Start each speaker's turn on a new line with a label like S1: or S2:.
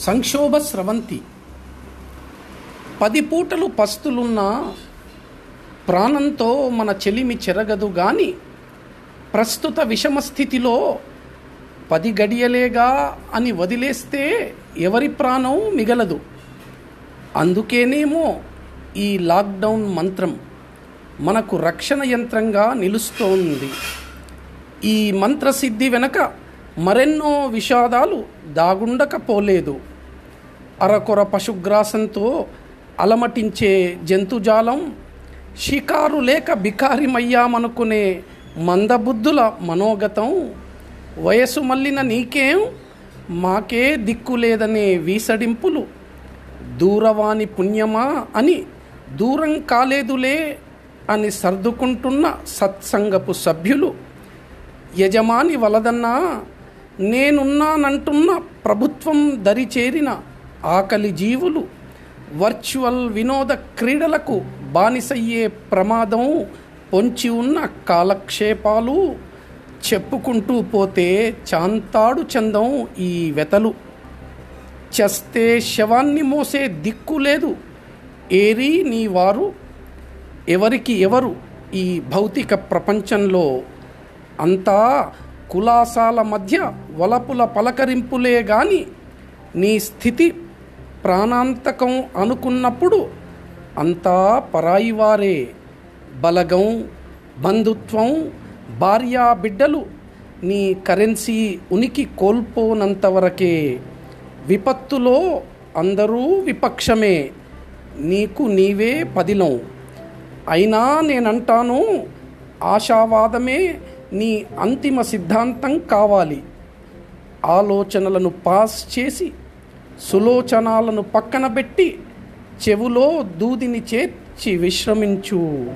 S1: సంక్షోభ స్రవంతి. పది పూటలు పస్తులున్న ప్రాణంతో మన చెలిమి చెరగదు గాని ప్రస్తుత విషమ స్థితిలో పది గడియలేగా అని వదిలేస్తే ఎవరి ప్రాణం మిగలదు. అందుకేనేమో ఈ లాక్డౌన్ మంత్రం మనకు రక్షణ యంత్రంగా నిలుస్తోంది. ఈ మంత్రసిద్ధి వెనక మరెన్నో విషాదాలు దాగుండకపోలేదు. అరకొర పశుగ్రాసంతో అలమటించే జంతుజాలం షికారు లేక బికారిమయ్యామనుకునే మందబుద్ధుల మనోగతం వయసు మళ్ళిన నీకేం? మాకే దిక్కు లేదనే వీసడింపులు. దూరవాణి పుణ్యమా అని దూరం కాలేదులే అని సర్దుకుంటున్న సత్సంగపు సభ్యులు యజమాని వలదన్నా నేనున్నానంటున్న ప్రభుత్వం దరిచేరిన ఆకలి జీవులు వర్చువల్ వినోద క్రీడలకు బానిసయ్యే ప్రమాదం పొంచి ఉన్న కాలక్షేపాలు చెప్పుకుంటూ పోతే చాంతాడు చందం ఈ వెతలు. చస్తే శవాన్ని మోసే దిక్కు లేదు. ఏరి నీ వారు ఎవరికి ఎవరు ఈ భౌతిక ప్రపంచంలో అంతా కులాసాల మధ్య వలపుల పలకరింపులే గాని నీ స్థితి ప్రాణాంతకం అనుకున్నప్పుడు అంతా పరాయివారే బలగం బంధుత్వం భార్యా బిడ్డలు నీ కరెన్సీ ఉనికి కోల్పోనంతవరకే విపత్తులో అందరూ విపక్షమే. నీకు నీవే పదిలం. అయినా నేనంటాను ఆశావాదమే నీ అంతిమ సిద్ధాంతం కావాలి. ఆలోచనలను పాస్ చేసి సులోచనాలను పక్కన పెట్టి చెవులో దూదిని చేర్చి విశ్రమించు.